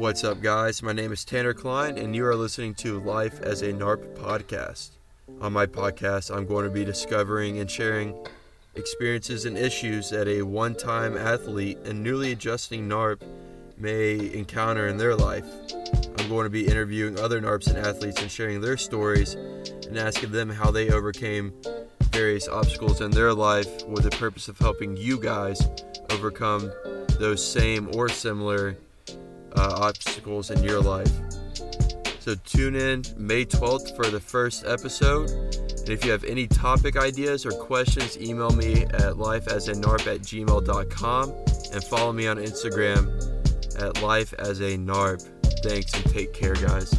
What's up, guys? My name is Tanner Klein, and you are listening to Life as a NARP podcast. On my podcast, I'm going to be discovering and sharing experiences and issues that a one time athlete and newly adjusting NARP may encounter in their life. I'm going to be interviewing other NARPs and athletes and sharing their stories and asking them how they overcame various obstacles in their life with the purpose of helping you guys overcome those same or similar uh, obstacles in your life. So tune in May 12th for the first episode. And if you have any topic ideas or questions, email me at lifeasanarp at gmail.com and follow me on Instagram at lifeasanarp. Thanks and take care, guys.